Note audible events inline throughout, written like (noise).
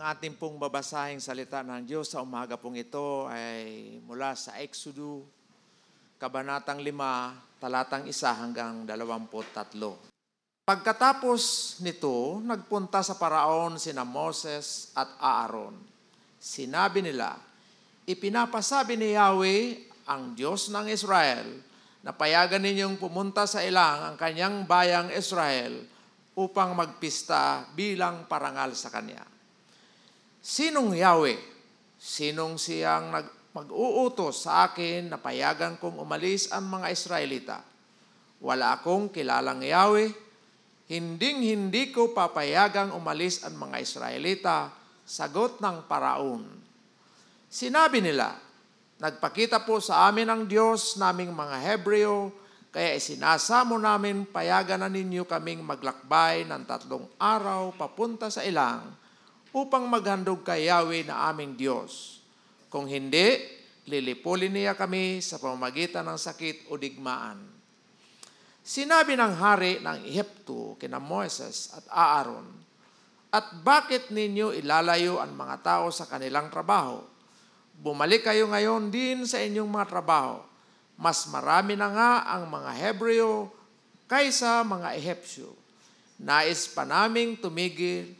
Ang ating pong babasahing salita ng Diyos sa umaga pong ito ay mula sa Exodo, Kabanatang 5, talatang 1 hanggang 23. Pagkatapos nito, nagpunta sa paraon sina Moses at Aaron. Sinabi nila, Ipinapasabi ni Yahweh, ang Diyos ng Israel, na payagan ninyong pumunta sa ilang ang kanyang bayang Israel upang magpista bilang parangal sa Kanya. Sinong Yahweh? Sinong siyang nag mag-uutos sa akin na payagan kong umalis ang mga Israelita? Wala akong kilalang Yahweh, hinding hindi ko papayagang umalis ang mga Israelita, sagot ng paraon. Sinabi nila, nagpakita po sa amin ang Diyos naming mga Hebreo, kaya isinasamo namin payagan na ninyo kaming maglakbay ng tatlong araw papunta sa ilang upang maghandog kay Yahweh na aming Diyos. Kung hindi, lilipulin niya kami sa pamamagitan ng sakit o digmaan. Sinabi ng hari ng Ehipto kina Moses at Aaron, At bakit ninyo ilalayo ang mga tao sa kanilang trabaho? Bumalik kayo ngayon din sa inyong mga trabaho. Mas marami na nga ang mga Hebreo kaysa mga Ehipsyo. Nais pa naming tumigil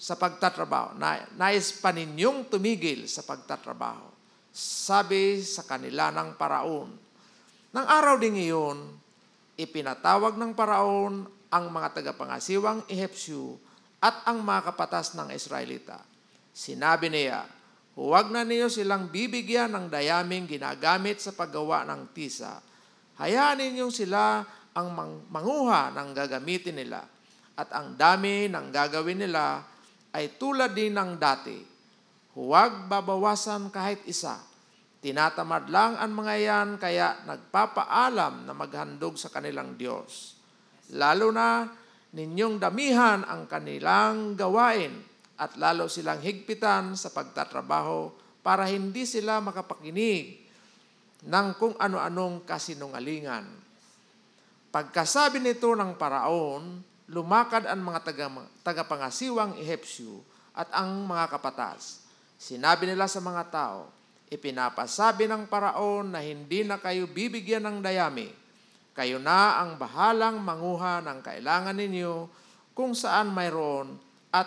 sa pagtatrabaho. Nais pa ninyong tumigil sa pagtatrabaho. Sabi sa kanila ng paraon. Nang araw ding iyon, ipinatawag ng paraon ang mga tagapangasiwang Ehepsyo at ang mga kapatas ng Israelita. Sinabi niya, huwag na niyo silang bibigyan ng dayaming ginagamit sa paggawa ng tisa. Hayaan ninyong sila ang manguha ng gagamitin nila at ang dami ng gagawin nila ay tulad din ng dati. Huwag babawasan kahit isa. Tinatamad lang ang mga yan kaya nagpapaalam na maghandog sa kanilang Diyos. Lalo na ninyong damihan ang kanilang gawain at lalo silang higpitan sa pagtatrabaho para hindi sila makapakinig ng kung ano-anong kasinungalingan. Pagkasabi nito ng paraon, lumakad ang mga taga, tagapangasiwang Ehepsyo at ang mga kapatas. Sinabi nila sa mga tao, ipinapasabi ng paraon na hindi na kayo bibigyan ng dayami. Kayo na ang bahalang manguha ng kailangan ninyo kung saan mayroon at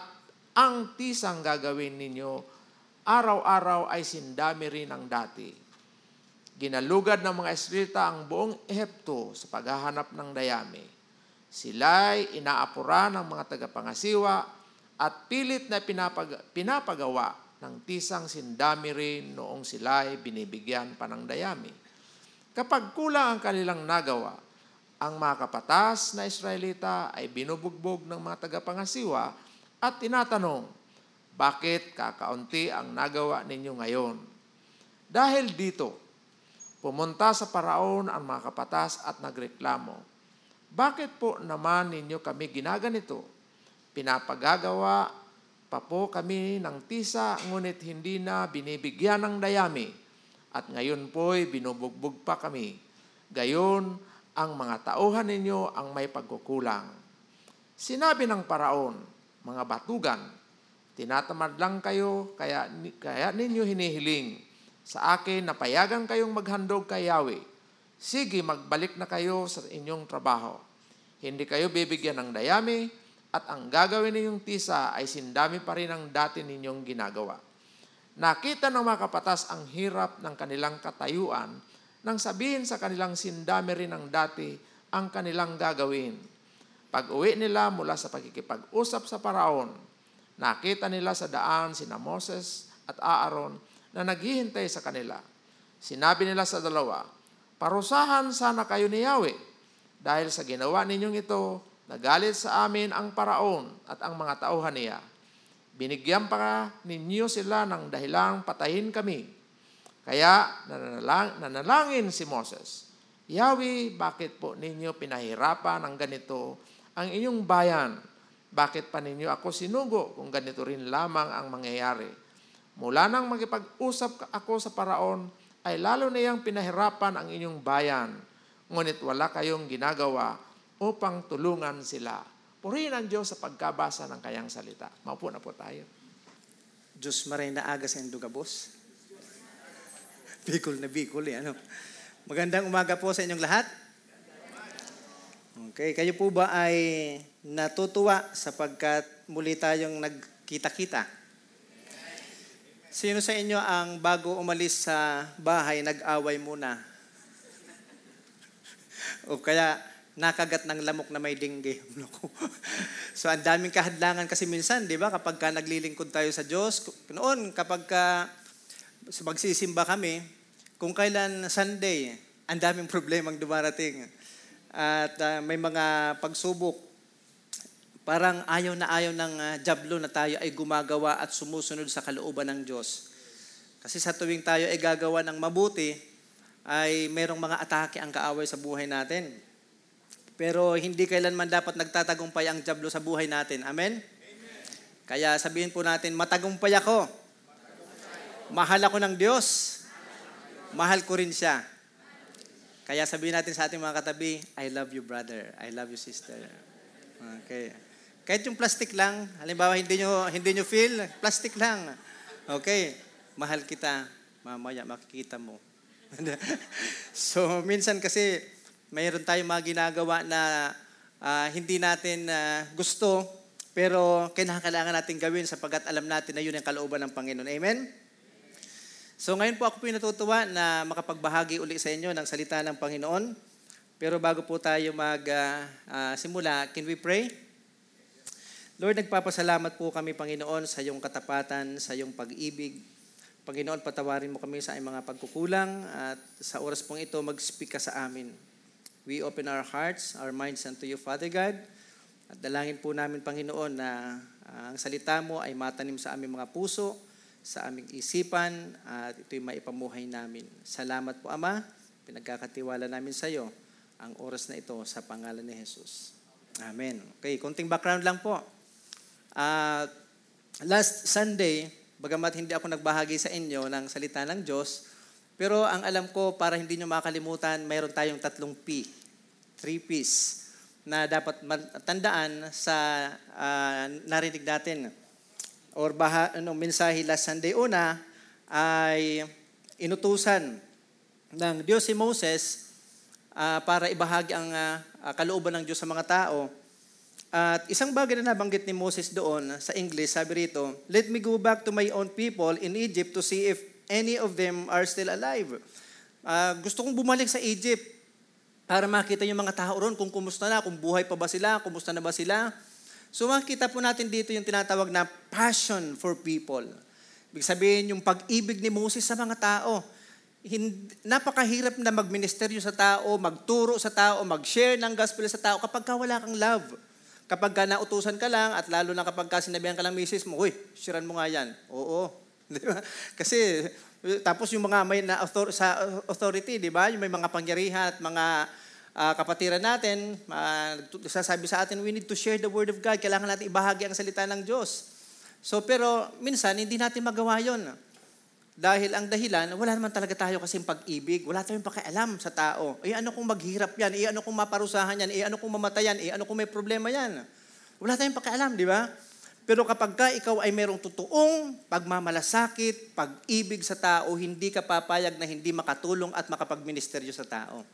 ang tisang gagawin ninyo araw-araw ay sindami rin ang dati. Ginalugad ng mga Israelita ang buong Ehipto sa paghahanap ng dayami Sila'y inaapura ng mga tagapangasiwa at pilit na pinapag- pinapagawa ng tisang sindami rin noong sila'y binibigyan pa ng dayami. Kapag kulang ang kanilang nagawa, ang mga kapatas na Israelita ay binubugbog ng mga tagapangasiwa at tinatanong, bakit kakaunti ang nagawa ninyo ngayon? Dahil dito, pumunta sa paraon ang mga kapatas at nagreklamo, bakit po naman ninyo kami ginaganito? Pinapagagawa pa po kami ng tisa, ngunit hindi na binibigyan ng dayami. At ngayon po'y binubugbog pa kami. Gayon, ang mga tauhan ninyo ang may pagkukulang. Sinabi ng paraon, mga batugan, tinatamad lang kayo, kaya, kaya ninyo hinihiling sa akin na payagan kayong maghandog kay Yahweh sige magbalik na kayo sa inyong trabaho. Hindi kayo bibigyan ng dayami at ang gagawin ninyong tisa ay sindami pa rin ang dati ninyong ginagawa. Nakita ng mga kapatas ang hirap ng kanilang katayuan nang sabihin sa kanilang sindami rin ng dati ang kanilang gagawin. Pag uwi nila mula sa pagkikipag-usap sa paraon, nakita nila sa daan sina Moses at Aaron na naghihintay sa kanila. Sinabi nila sa dalawa, Parusahan sana kayo ni Yahweh dahil sa ginawa ninyong ito, nagalit sa amin ang paraon at ang mga tauhan niya. Binigyan pa ninyo sila ng dahilang patayin kami. Kaya nanalang, nanalangin si Moses, Yahweh, bakit po ninyo pinahirapan ng ganito ang inyong bayan? Bakit pa ninyo ako sinugo kung ganito rin lamang ang mangyayari? Mula nang magipag-usap ako sa paraon, ay lalo na niyang pinahirapan ang inyong bayan, ngunit wala kayong ginagawa upang tulungan sila. Purihin ang Diyos sa pagkabasa ng kayang salita. Maupo na po tayo. Diyos maray na aga sa Indugabos. Bicol na Bicol eh, ano. Magandang umaga po sa inyong lahat. Okay, kayo po ba ay natutuwa sapagkat muli tayong nagkita-kita? Sino sa inyo ang bago umalis sa bahay, nag-away muna? o kaya nakagat ng lamok na may dingge. (laughs) so ang daming kahadlangan kasi minsan, di ba, kapag ka naglilingkod tayo sa Diyos, noon kapag ka magsisimba kami, kung kailan Sunday, ang daming (laughs) problemang dumarating. At uh, may mga pagsubok. Parang ayaw na ayaw ng uh, jablo na tayo ay gumagawa at sumusunod sa kalooban ng Diyos. Kasi sa tuwing tayo ay gagawa ng mabuti, ay merong mga atake ang kaaway sa buhay natin. Pero hindi kailanman dapat nagtatagumpay ang jablo sa buhay natin. Amen? Amen. Kaya sabihin po natin, matagumpay ako. Mahal ako ng Diyos. Mahal ko rin siya. Kaya sabihin natin sa ating mga katabi, I love you brother. I love you sister. Okay. Kahit yung plastic lang, halimbawa hindi nyo, hindi nyo feel, plastic lang. Okay. Mahal kita. Mamaya makikita mo. (laughs) so, minsan kasi, mayroon tayong mga ginagawa na uh, hindi natin uh, gusto, pero kailangan natin gawin sapagkat alam natin na yun ang kalooban ng Panginoon. Amen? So ngayon po ako po natutuwa na makapagbahagi uli sa inyo ng salita ng Panginoon. Pero bago po tayo mag-simula, uh, uh, can we pray? Lord, nagpapasalamat po kami, Panginoon, sa iyong katapatan, sa iyong pag-ibig. Panginoon, patawarin mo kami sa mga pagkukulang at sa oras pong ito, mag-speak ka sa amin. We open our hearts, our minds unto you, Father God. At dalangin po namin, Panginoon, na uh, ang salita mo ay matanim sa aming mga puso, sa aming isipan, at ito'y maipamuhay namin. Salamat po, Ama. Pinagkakatiwala namin sa iyo ang oras na ito sa pangalan ni Jesus. Amen. Okay, konting background lang po. Uh, last Sunday, bagamat hindi ako nagbahagi sa inyo ng salita ng Diyos, pero ang alam ko, para hindi nyo makalimutan, mayroon tayong tatlong P. Three P's na dapat tandaan sa uh, narinig natin. Or baha, ano, mensahe last Sunday una ay inutusan ng Diyos si Moses uh, para ibahagi ang uh, kalooban ng Diyos sa mga tao. At isang bagay na nabanggit ni Moses doon sa English, sabi rito, Let me go back to my own people in Egypt to see if any of them are still alive. Uh, gusto kong bumalik sa Egypt para makita yung mga tao ron kung kumusta na, kung buhay pa ba sila, kumusta na ba sila. So makita po natin dito yung tinatawag na passion for people. Ibig sabihin yung pag-ibig ni Moses sa mga tao. Hindi, napakahirap na magministeryo sa tao, magturo sa tao, mag-share ng gospel sa tao kapag ka wala kang love. Kapag ka nautusan ka lang at lalo na kapag ka sinabihan ka lang misis mo, Uy, shiran mo nga yan. Oo, (laughs) Di ba? Kasi tapos yung mga may na author, sa authority, di ba? Yung may mga pangyarihan at mga uh, kapatiran natin, uh, sasabi sa atin, we need to share the word of God. Kailangan natin ibahagi ang salita ng Diyos. So, pero minsan, hindi natin magawa yon. Dahil ang dahilan, wala naman talaga tayo kasing pag-ibig. Wala tayong pakialam sa tao. Eh ano kung maghirap yan? Eh ano kung maparusahan yan? Eh ano kung mamatayan? Eh ano kung may problema yan? Wala tayong pakialam, di ba? Pero kapag ka ikaw ay merong totoong pagmamalasakit, pag-ibig sa tao, hindi ka papayag na hindi makatulong at makapagministeryo sa tao.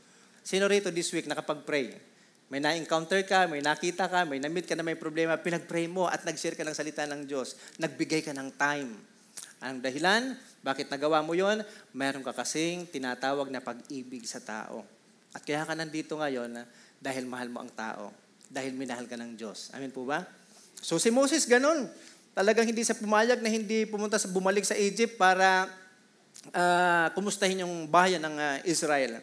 Sino rito this week nakapag-pray? May na-encounter ka, may nakita ka, may na-meet ka na may problema, pinag-pray mo at nag-share ka ng salita ng Diyos. Nagbigay ka ng time. Ang dahilan, bakit nagawa mo yon? Meron ka kasing tinatawag na pag-ibig sa tao. At kaya ka nandito ngayon dahil mahal mo ang tao. Dahil minahal ka ng Diyos. Amin po ba? So si Moses ganun. Talagang hindi sa pumayag na hindi pumunta sa bumalik sa Egypt para uh, kumustahin yung bayan ng uh, Israel.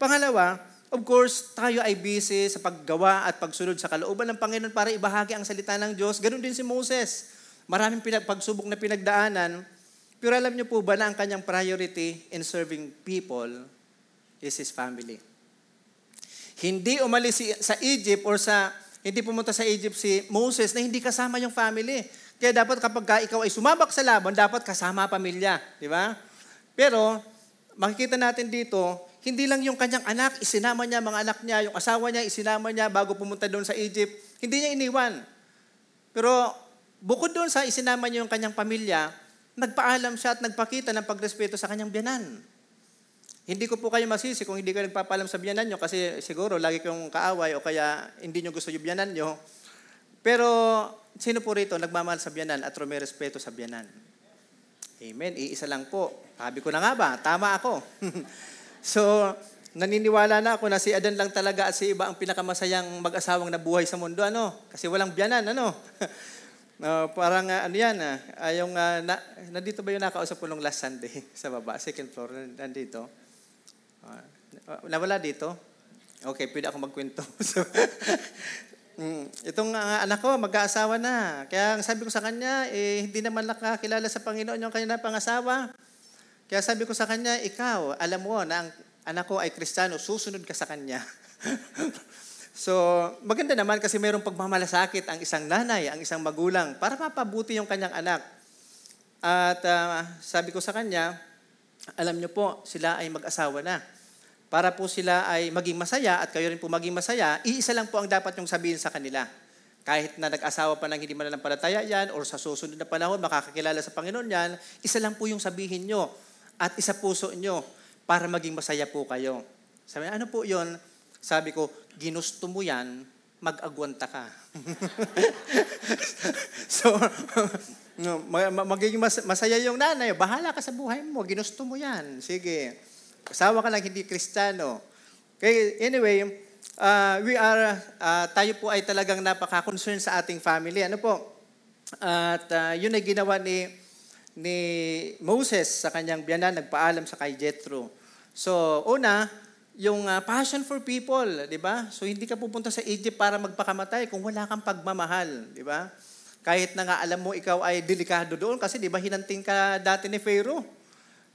Pangalawa, of course, tayo ay busy sa paggawa at pagsunod sa kalooban ng Panginoon para ibahagi ang salita ng Diyos. Ganun din si Moses. Maraming pinag- pagsubok na pinagdaanan. Pero alam niyo po ba na ang kanyang priority in serving people is his family. Hindi umalis sa Egypt or sa hindi pumunta sa Egypt si Moses na hindi kasama yung family. Kaya dapat kapag ka ikaw ay sumabak sa laban, dapat kasama pamilya. Di ba? Pero, makikita natin dito, hindi lang yung kanyang anak, isinama niya, mga anak niya, yung asawa niya, isinama niya bago pumunta doon sa Egypt. Hindi niya iniwan. Pero, bukod doon sa isinama niya yung kanyang pamilya, nagpaalam siya at nagpakita ng pagrespeto sa kanyang biyanan. Hindi ko po kayo masisi kung hindi kayo nagpapaalam sa biyanan nyo kasi siguro lagi kayong kaaway o kaya hindi nyo gusto yung biyanan nyo. Pero sino po rito nagmamahal sa biyanan at may respeto sa biyanan? Amen. Iisa lang po. Sabi ko na nga ba, tama ako. (laughs) so, naniniwala na ako na si Adan lang talaga at si iba ang pinakamasayang mag-asawang nabuhay sa mundo. Ano? Kasi walang biyanan. Ano? (laughs) Uh, parang uh, ano yan, uh, yung, uh, na, nandito ba yung nakausap ko nung last Sunday (laughs) sa baba, second floor, nandito? Uh, nawala dito? Okay, pwede ako magkwento. (laughs) so, mm, itong uh, anak ko, mag-aasawa na. Kaya sabi ko sa kanya, eh, hindi naman nakakilala sa Panginoon yung kanyang pangasawa. Kaya sabi ko sa kanya, ikaw, alam mo na ang anak ko ay kristyano, susunod ka sa kanya. (laughs) so, maganda naman kasi mayroong pagmamalasakit ang isang nanay, ang isang magulang, para mapabuti yung kanyang anak. At uh, sabi ko sa kanya, alam niyo po, sila ay mag-asawa na para po sila ay maging masaya at kayo rin po maging masaya, iisa lang po ang dapat yung sabihin sa kanila. Kahit na nag-asawa pa ng hindi mananampalataya yan or sa susunod na panahon makakakilala sa Panginoon yan, isa lang po yung sabihin nyo at isa puso nyo para maging masaya po kayo. Sabi, ano po yon? Sabi ko, ginusto mo yan, mag-agwanta ka. (laughs) so, no, magiging masaya yung nanay, bahala ka sa buhay mo, ginusto mo yan. Sige. Asawa ka lang hindi kristyano. Okay, anyway, uh, we are, uh, tayo po ay talagang napaka-concern sa ating family. Ano po? At uh, yun ay ginawa ni, ni Moses sa kanyang biyanan, nagpaalam sa kay Jethro. So, una, yung uh, passion for people, di ba? So, hindi ka pupunta sa Egypt para magpakamatay kung wala kang pagmamahal, di ba? Kahit na nga alam mo ikaw ay delikado doon kasi di ba hinanting ka dati ni Pharaoh.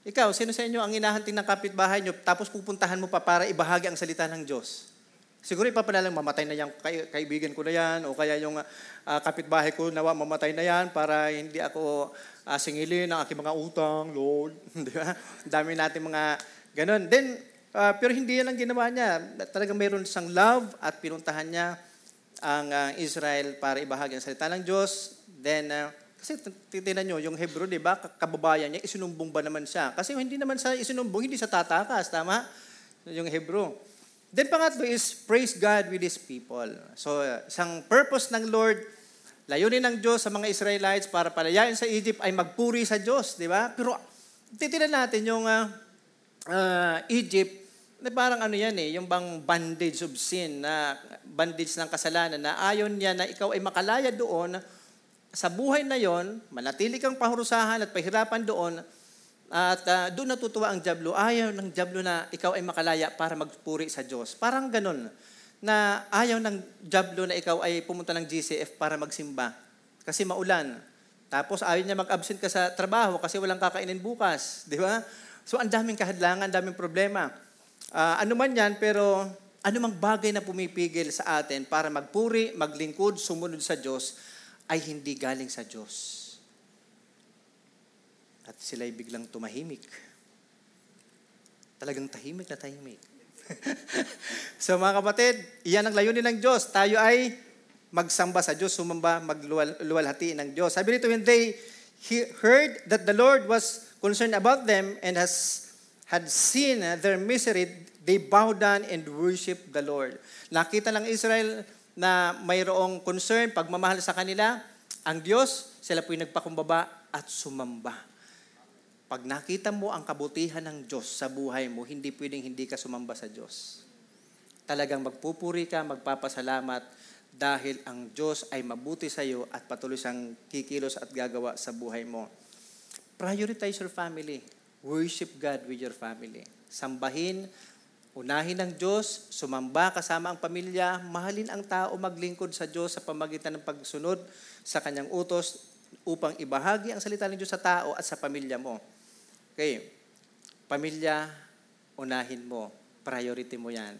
Ikaw, sino sa inyo ang inahanting ng kapitbahay nyo tapos pupuntahan mo pa para ibahagi ang salita ng Diyos? Siguro ipapanalang mamatay na yung kaibigan ko na yan o kaya yung uh, kapitbahay ko nawa mamatay na yan para hindi ako uh, singilin ng aking mga utang, Lord. (laughs) Di ba? Dami natin mga ganun. Then, uh, pero hindi yan ang ginawa niya. Talagang mayroon siyang love at pinuntahan niya ang uh, Israel para ibahagi ang salita ng Diyos. Then, uh, kasi titinan nyo, yung Hebrew, di ba, kababayan niya, isinumbong ba naman siya? Kasi hindi naman sa isinumbong, hindi sa tatakas, tama? Yung Hebrew. Then pangatlo is, praise God with His people. So, isang purpose ng Lord, layunin ng Diyos sa mga Israelites para palayain sa Egypt ay magpuri sa Diyos, di ba? Pero titinan natin yung uh, uh, Egypt, na parang ano yan eh, yung bang bandage of sin, na bandage ng kasalanan, na ayon niya na ikaw ay makalaya doon, sa buhay na yon, manatili kang pahurusahan at pahirapan doon, at uh, doon natutuwa ang Diablo. Ayaw ng Diablo na ikaw ay makalaya para magpuri sa Diyos. Parang ganun, na ayaw ng Diablo na ikaw ay pumunta ng GCF para magsimba. Kasi maulan. Tapos ayaw niya mag-absent ka sa trabaho kasi walang kakainin bukas. Di ba? So ang daming kahadlangan, ang daming problema. Uh, ano man yan, pero anumang bagay na pumipigil sa atin para magpuri, maglingkod, sumunod sa Diyos, ay hindi galing sa Diyos. At sila'y biglang tumahimik. Talagang tahimik na tahimik. (laughs) so mga kapatid, iyan ang layunin ng Diyos. Tayo ay magsamba sa Diyos, sumamba, magluwalhati ng Diyos. Sabi nito, when they heard that the Lord was concerned about them and has had seen their misery, they bowed down and worship the Lord. Nakita lang Israel na mayroong concern, pagmamahal sa kanila, ang Diyos, sila po'y nagpakumbaba at sumamba. Pag nakita mo ang kabutihan ng Diyos sa buhay mo, hindi pwedeng hindi ka sumamba sa Diyos. Talagang magpupuri ka, magpapasalamat dahil ang Diyos ay mabuti sa iyo at patuloy siyang kikilos at gagawa sa buhay mo. Prioritize your family. Worship God with your family. Sambahin Unahin ng Diyos, sumamba kasama ang pamilya, mahalin ang tao maglingkod sa Diyos sa pamagitan ng pagsunod sa kanyang utos upang ibahagi ang salita ng Diyos sa tao at sa pamilya mo. Okay. Pamilya, unahin mo. Priority mo yan.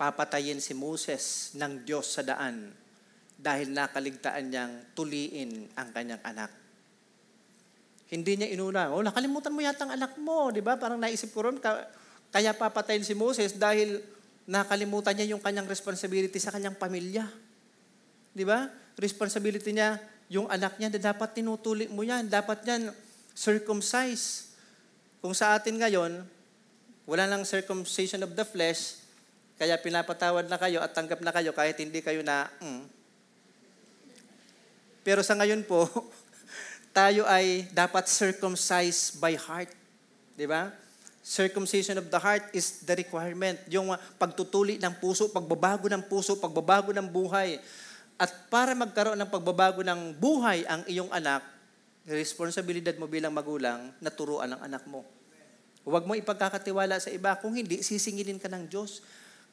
Papatayin si Moses ng Diyos sa daan dahil nakaligtaan niyang tuliin ang kanyang anak. Hindi niya inuna. Oh, nakalimutan mo yata ang anak mo, di ba? Parang naisip ko ron, kaya papatayin si Moses dahil nakalimutan niya yung kanyang responsibility sa kanyang pamilya. Di ba? Responsibility niya yung anak niya dapat tinutuli mo yan. Dapat yan circumcise. Kung sa atin ngayon, wala nang circumcision of the flesh, kaya pinapatawad na kayo at tanggap na kayo kahit hindi kayo na, mm. Pero sa ngayon po, (laughs) tayo ay dapat circumcised by heart. Di ba? Circumcision of the heart is the requirement. Yung pagtutuli ng puso, pagbabago ng puso, pagbabago ng buhay. At para magkaroon ng pagbabago ng buhay ang iyong anak, responsibilidad mo bilang magulang na turuan ang anak mo. Huwag mo ipagkakatiwala sa iba. Kung hindi, sisingilin ka ng Diyos.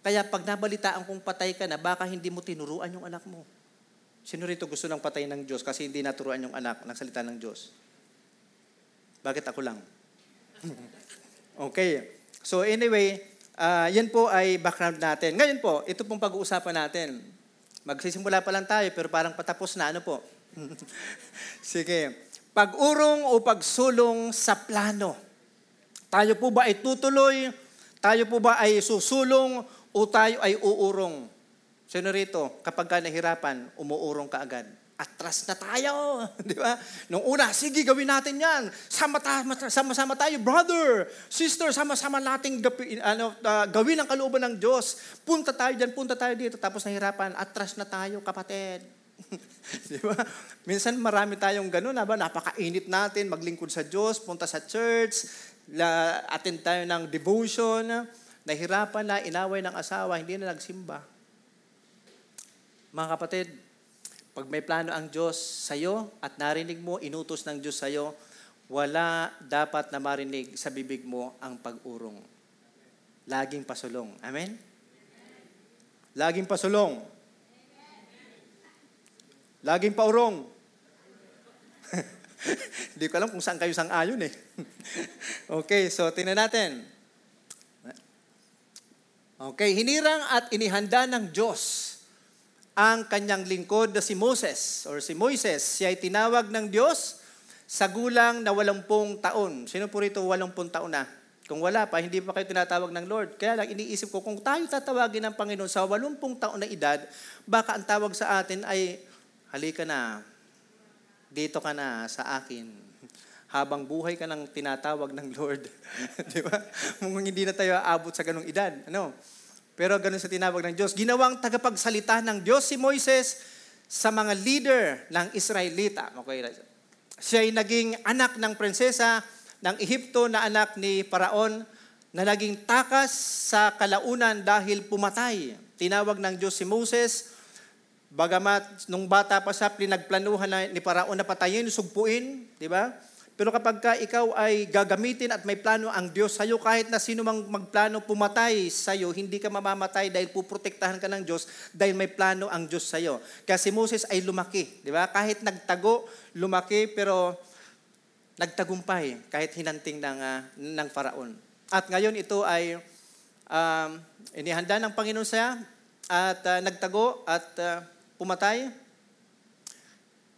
Kaya pag nabalitaan kung patay ka na, baka hindi mo tinuruan yung anak mo. Sino rito gusto ng patay ng Diyos kasi hindi naturuan yung anak ng salita ng Diyos? Bakit ako lang? (laughs) okay. So anyway, uh, yan po ay background natin. Ngayon po, ito pong pag-uusapan natin. Magsisimula pa lang tayo pero parang patapos na. Ano po? (laughs) Sige. Pag-urong o pagsulong sa plano. Tayo po ba ay tutuloy? Tayo po ba ay susulong o tayo ay uurong? Sino rito, kapag ka nahirapan, umuurong ka agad. Atras na tayo. (laughs) Di ba? Nung una, sige, gawin natin yan. Sama-sama tayo, brother, sister, sama-sama nating gapi, ano, uh, gawin ang kalooban ng Diyos. Punta tayo dyan, punta tayo dito. Tapos nahirapan, atras na tayo, kapatid. (laughs) Di ba? Minsan marami tayong ganun, ba? napakainit natin, maglingkod sa Diyos, punta sa church, la, attend tayo ng devotion, nahirapan na, inaway ng asawa, hindi na nagsimba. Mga kapatid, pag may plano ang Diyos sa iyo at narinig mo, inutos ng Diyos sa iyo, wala dapat na marinig sa bibig mo ang pag-urong. Laging pasulong. Amen? Laging pasulong. Laging paurong. (laughs) Hindi ko alam kung saan kayo sang-ayon eh. (laughs) okay, so tingnan natin. Okay, hinirang at inihanda ng Diyos ang kanyang lingkod na si Moses or si Moises. Siya ay tinawag ng Diyos sa gulang na walampung taon. Sino po rito walampung taon na? Kung wala pa, hindi pa kayo tinatawag ng Lord. Kaya lang iniisip ko, kung tayo tatawagin ng Panginoon sa walumpung taon na edad, baka ang tawag sa atin ay halika na, dito ka na sa akin. Habang buhay ka nang tinatawag ng Lord. (laughs) Di ba? Kung hindi na tayo aabot sa ganong edad. Ano? Pero ganun sa tinawag ng Diyos. Ginawang tagapagsalita ng Diyos si Moises sa mga leader ng Israelita. Okay, siya ay naging anak ng prinsesa ng Ehipto na anak ni Paraon na naging takas sa kalaunan dahil pumatay. Tinawag ng Diyos si Moses Bagamat nung bata pa siya, pinagplanuhan na ni Paraon na patayin, sugpuin, di ba? Pero kapag ka ikaw ay gagamitin at may plano ang Diyos sa'yo, kahit na sino mang magplano pumatay sa'yo, hindi ka mamamatay dahil puprotektahan ka ng Diyos dahil may plano ang Diyos sa'yo. Kaya si Moses ay lumaki, di ba? Kahit nagtago, lumaki, pero nagtagumpay kahit hinanting ng, uh, ng Faraon. At ngayon ito ay um, inihanda ng Panginoon siya at uh, nagtago at uh, pumatay,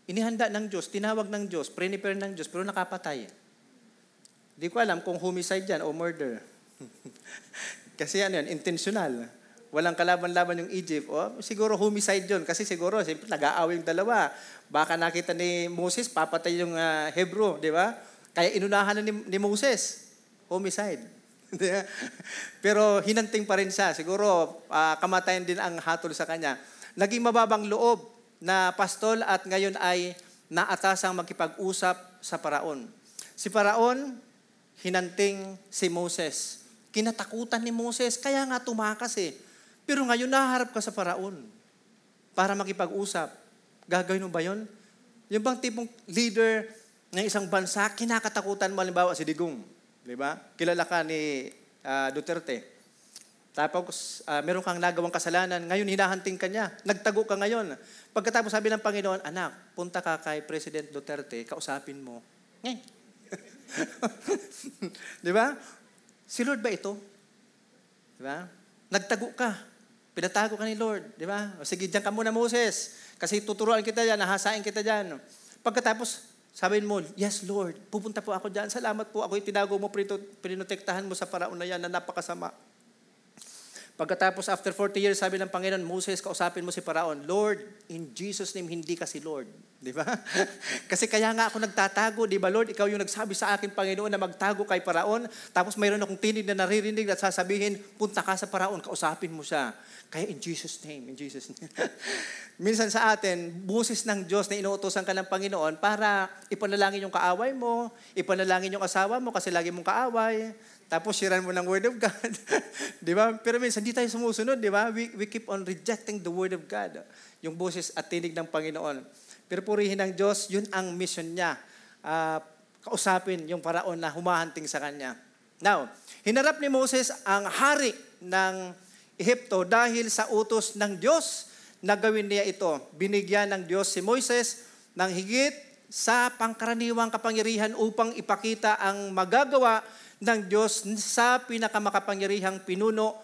inihanda ng Diyos, tinawag ng Diyos, prepare ng Diyos, pero nakapatay. Hindi ko alam kung homicide yan o murder. (laughs) kasi ano yan, intentional. Walang kalaban-laban yung Egypt. O, siguro homicide yun. Kasi siguro, siyempre, nag-aaway yung dalawa. Baka nakita ni Moses, papatay yung uh, Hebrew, di ba? Kaya inunahan na ni, ni Moses. Homicide. (laughs) Pero hinanting pa rin siya. Siguro, uh, kamatayan din ang hatol sa kanya naging mababang loob na pastol at ngayon ay naatasang makipag-usap sa paraon. Si paraon, hinanting si Moses. Kinatakutan ni Moses, kaya nga tumakas eh. Pero ngayon naharap ka sa paraon para makipag-usap. Gagawin mo ba yun? Yung bang tipong leader ng isang bansa, kinakatakutan mo, halimbawa si Digong. Di ba? Kilala ka ni uh, Duterte. Tapos, uh, meron kang nagawang kasalanan, ngayon hinahanting ka niya. Nagtago ka ngayon. Pagkatapos sabi ng Panginoon, anak, punta ka kay President Duterte, kausapin mo. (laughs) Di ba? Si Lord ba ito? Di ba? Nagtago ka. Pinatago ka ni Lord. Di ba? O sige, dyan ka muna, Moses. Kasi tuturuan kita dyan, nahasain kita dyan. Pagkatapos, sabihin mo, yes, Lord, pupunta po ako dyan. Salamat po, ako itinago mo, pinotektahan mo sa paraon na yan na napakasama. Pagkatapos after 40 years, sabi ng Panginoon, Moses, kausapin mo si Paraon, Lord, in Jesus' name, hindi ka si Lord. Di ba? (laughs) Kasi kaya nga ako nagtatago, di ba Lord? Ikaw yung nagsabi sa akin, Panginoon, na magtago kay Paraon. Tapos mayroon akong tinig na naririnig at sasabihin, punta ka sa Paraon, kausapin mo siya. Kaya in Jesus' name, in Jesus' name. (laughs) Minsan sa atin, busis ng Diyos na inuutosan ka ng Panginoon para ipanalangin yung kaaway mo, ipanalangin yung asawa mo kasi lagi mong kaaway, tapos siran mo ng Word of God. (laughs) di ba? Pero minsan, hindi tayo sumusunod, di ba? We, we keep on rejecting the Word of God. Yung boses at tinig ng Panginoon. Pero purihin ng Diyos, yun ang mission niya. Uh, kausapin yung paraon na humahanting sa kanya. Now, hinarap ni Moses ang hari ng Ehipto dahil sa utos ng Diyos na gawin niya ito. Binigyan ng Diyos si Moises ng higit sa pangkaraniwang kapangyarihan upang ipakita ang magagawa ng Diyos sa pinakamakapangyarihang pinuno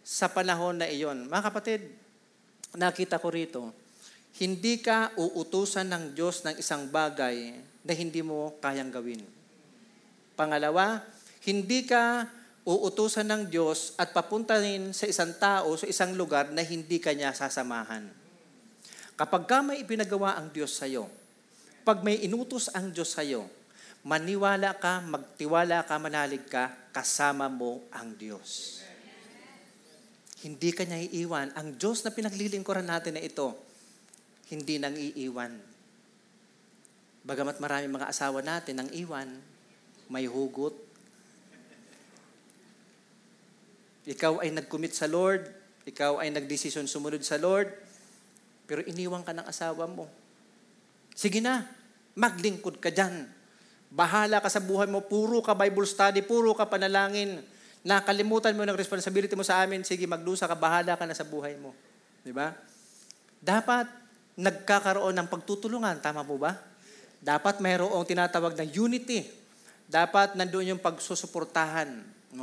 sa panahon na iyon. Mga kapatid, nakita ko rito, hindi ka uutusan ng Diyos ng isang bagay na hindi mo kayang gawin. Pangalawa, hindi ka uutusan ng Diyos at papuntahin sa isang tao, sa isang lugar na hindi kanya sasamahan. Kapag ka may ipinagawa ang Diyos sa iyo, pag may inutos ang Diyos sa iyo, maniwala ka, magtiwala ka, manalig ka, kasama mo ang Diyos. Hindi ka niya iiwan. Ang Diyos na pinaglilingkuran natin na ito, hindi nang iiwan. Bagamat marami mga asawa natin nang iwan, may hugot. Ikaw ay nag-commit sa Lord, ikaw ay nagdesisyon sumunod sa Lord, pero iniwan ka ng asawa mo. Sige na, maglingkod ka dyan Bahala ka sa buhay mo, puro ka Bible study, puro ka panalangin. Nakalimutan mo ng responsibility mo sa amin, sige, magdusa ka, bahala ka na sa buhay mo. Di ba? Dapat nagkakaroon ng pagtutulungan, tama po ba? Dapat mayroong tinatawag na unity. Dapat nandoon yung pagsusuportahan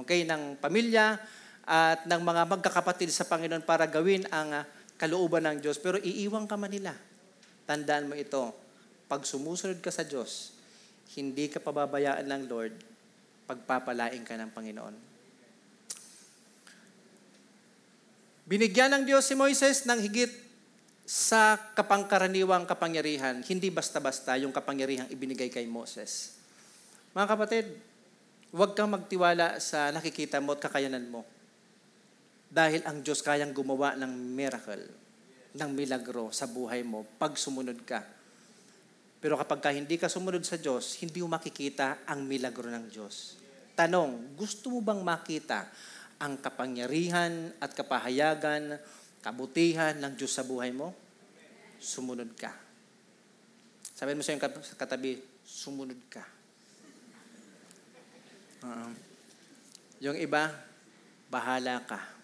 okay, ng pamilya at ng mga magkakapatid sa Panginoon para gawin ang uh, kalooban ng Diyos. Pero iiwang ka manila. Tandaan mo ito. Pag sumusunod ka sa Diyos, hindi ka pababayaan ng Lord, pagpapalaing ka ng Panginoon. Binigyan ng Diyos si Moises ng higit sa kapangkaraniwang kapangyarihan, hindi basta-basta yung kapangyarihang ibinigay kay Moses. Mga kapatid, huwag kang magtiwala sa nakikita mo at kakayanan mo. Dahil ang Diyos kayang gumawa ng miracle, ng milagro sa buhay mo pag sumunod ka pero kapag ka hindi ka sumunod sa Diyos, hindi mo makikita ang milagro ng Diyos. Tanong, gusto mo bang makita ang kapangyarihan at kapahayagan, kabutihan ng Diyos sa buhay mo? Sumunod ka. Sabihin mo sa iyong katabi, sumunod ka. Uh, yung iba, bahala ka.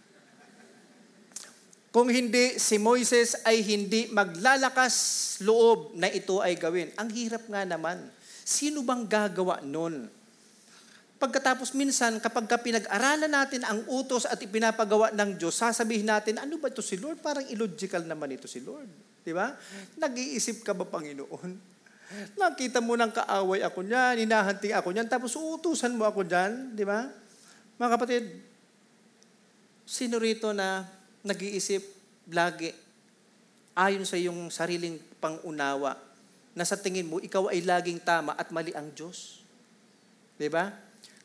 Kung hindi, si Moises ay hindi maglalakas loob na ito ay gawin. Ang hirap nga naman. Sino bang gagawa nun? Pagkatapos minsan, kapag ka pinag-aralan natin ang utos at ipinapagawa ng Diyos, sasabihin natin, ano ba ito si Lord? Parang illogical naman ito si Lord. Di ba? Nag-iisip ka ba, Panginoon? (laughs) Nakita mo ng kaaway ako niyan, hinahanting ako niyan, tapos uutusan mo ako diyan, di ba? Mga kapatid, sino rito na nag-iisip lagi ayon sa iyong sariling pangunawa na sa tingin mo, ikaw ay laging tama at mali ang Diyos. Di ba?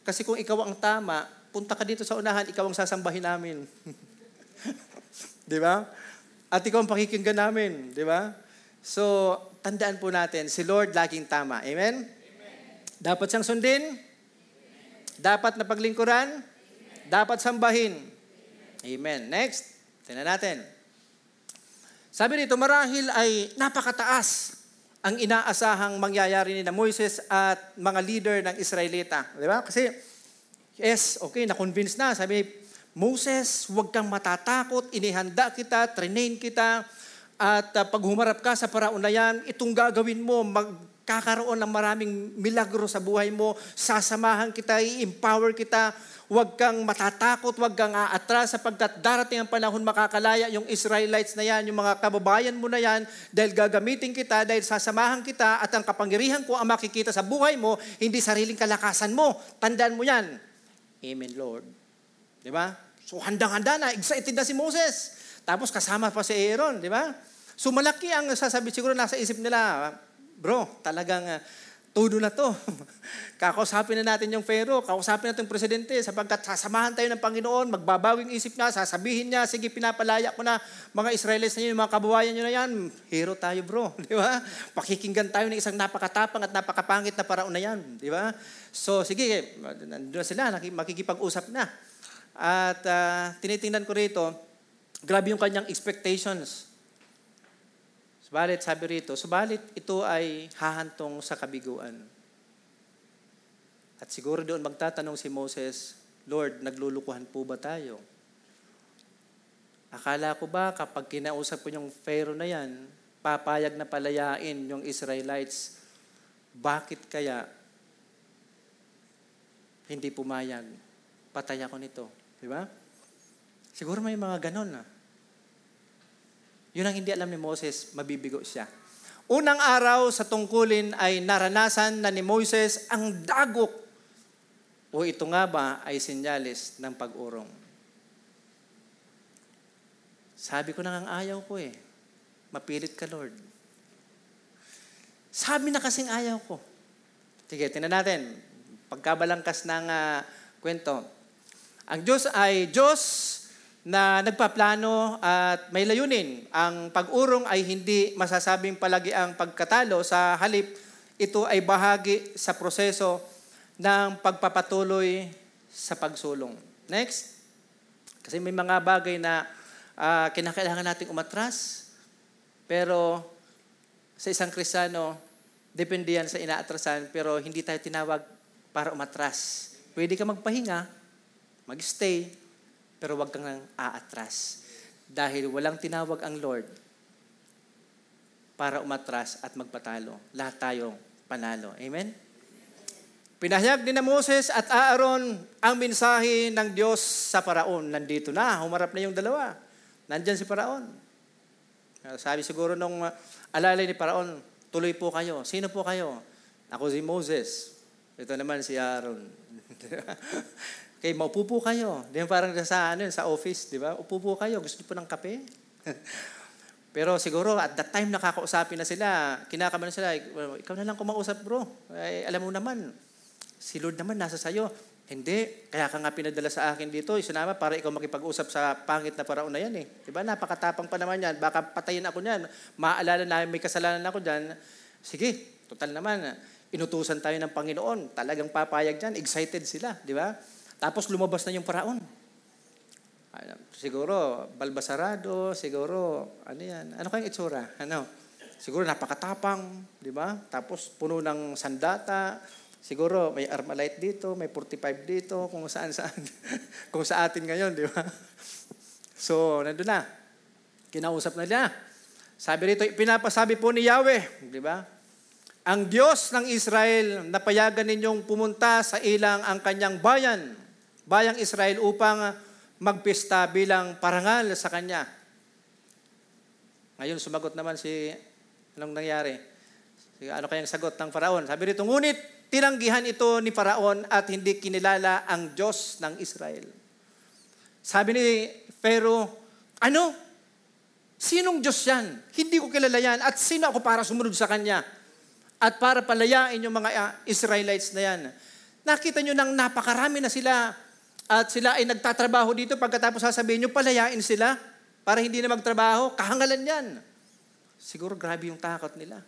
Kasi kung ikaw ang tama, punta ka dito sa unahan, ikaw ang sasambahin namin. (laughs) di ba? At ikaw ang pakikinggan namin. Di ba? So, tandaan po natin, si Lord laging tama. Amen? Amen. Dapat siyang sundin. Amen. Dapat na paglingkuran. Amen. Dapat sambahin. Amen. Next. Tingnan natin. Sabi dito, marahil ay napakataas ang inaasahang mangyayari ni na Moises at mga leader ng Israelita. Di ba? Kasi, yes, okay, na-convince na. Sabi, Moses, huwag kang matatakot, inihanda kita, train kita, at uh, pag humarap ka sa paraon na yan, itong gagawin mo, magkakaroon ng maraming milagro sa buhay mo, sasamahan kita, i-empower kita, Huwag kang matatakot, huwag kang aatras sapagkat darating ang panahon makakalaya yung Israelites na yan, yung mga kababayan mo na yan, dahil gagamitin kita, dahil sasamahan kita at ang kapangyarihan ko ang makikita sa buhay mo, hindi sariling kalakasan mo. Tandaan mo yan. Amen, Lord. Di ba? So handang-handa na, excited na si Moses. Tapos kasama pa si Aaron, di ba? So malaki ang sasabi, siguro nasa isip nila, bro, talagang uh, todo na to. (laughs) Kakausapin na natin yung Pharaoh, kakausapin natin yung presidente, sapagkat sasamahan tayo ng Panginoon, magbabawing isip niya, sasabihin niya, sige, pinapalaya ko na mga Israelis na yun, mga kababayan nyo na yan, hero tayo bro, (laughs) di ba? Pakikinggan tayo ng isang napakatapang at napakapangit na paraon na yan, di ba? So, sige, nandun sila, makikipag-usap na. At uh, tinitingnan ko rito, grabe yung kanyang expectations. Subalit, sabi rito, subalit ito ay hahantong sa kabiguan. At siguro doon magtatanong si Moses, Lord, naglulukuhan po ba tayo? Akala ko ba kapag kinausap ko yung Pharaoh na yan, papayag na palayain yung Israelites, bakit kaya hindi pumayag? Patay ako nito. Di ba? Siguro may mga ganon na. Yun ang hindi alam ni Moses, mabibigo siya. Unang araw sa tungkulin ay naranasan na ni Moses ang dagok o ito nga ba ay sinyalis ng pag-urong. Sabi ko na ang ayaw ko eh. Mapilit ka, Lord. Sabi na kasing ayaw ko. Sige, tinan natin. Pagkabalangkas ng uh, kwento. Ang Diyos ay Diyos na nagpaplano at may layunin. Ang pag-urong ay hindi masasabing palagi ang pagkatalo. Sa halip, ito ay bahagi sa proseso ng pagpapatuloy sa pagsulong. Next. Kasi may mga bagay na uh, kinakailangan nating umatras. Pero sa isang kristyano, depende yan sa inaatrasan, pero hindi tayo tinawag para umatras. Pwede ka magpahinga, magstay, pero wag kang aatras. Dahil walang tinawag ang Lord para umatras at magpatalo. Lahat tayo panalo. Amen? Pinahayag din na Moses at Aaron ang mensahe ng Diyos sa paraon. Nandito na, humarap na yung dalawa. Nandyan si paraon. Sabi siguro nung uh, alalay ni paraon, tuloy po kayo. Sino po kayo? Ako si Moses. Ito naman si Aaron. (laughs) Okay, maupo po kayo. Di parang sa, ano, sa office, di ba? Upo po kayo. Gusto po ng kape? (laughs) Pero siguro at that time nakakausapin na sila, kinakaman na sila, ikaw na lang kumausap bro. Ay, alam mo naman, si Lord naman nasa sayo. Hindi, kaya ka nga pinadala sa akin dito, isinama para ikaw makipag-usap sa pangit na paraon na yan eh. Diba? Napakatapang pa naman yan. Baka patayin ako niyan. Maalala na may kasalanan ako dyan. Sige, total naman. Inutusan tayo ng Panginoon. Talagang papayag dyan. Excited sila. Di ba? Tapos lumabas na yung paraon. Siguro, balbasarado, siguro, ano yan? Ano kayang itsura? Ano? Siguro napakatapang, di ba? Tapos puno ng sandata, siguro may Armalite dito, may 45 dito, kung saan saan. (laughs) kung sa atin ngayon, di ba? So, nandun na. Kinausap na niya. Sabi rito, pinapasabi po ni Yahweh, di ba? Ang Diyos ng Israel, napayagan ninyong pumunta sa ilang ang kanyang bayan bayang Israel upang magpista bilang parangal sa kanya. Ngayon, sumagot naman si, anong nangyari? Ano kayang sagot ng Faraon? Sabi rito, ngunit tinanggihan ito ni Faraon at hindi kinilala ang Diyos ng Israel. Sabi ni Pharaoh, ano? Sinong Diyos yan? Hindi ko kilala yan. At sino ako para sumunod sa Kanya? At para palayain yung mga uh, Israelites na yan. Nakita nyo nang napakarami na sila at sila ay nagtatrabaho dito, pagkatapos sasabihin nyo, palayain sila para hindi na magtrabaho, kahangalan yan. Siguro grabe yung takot nila.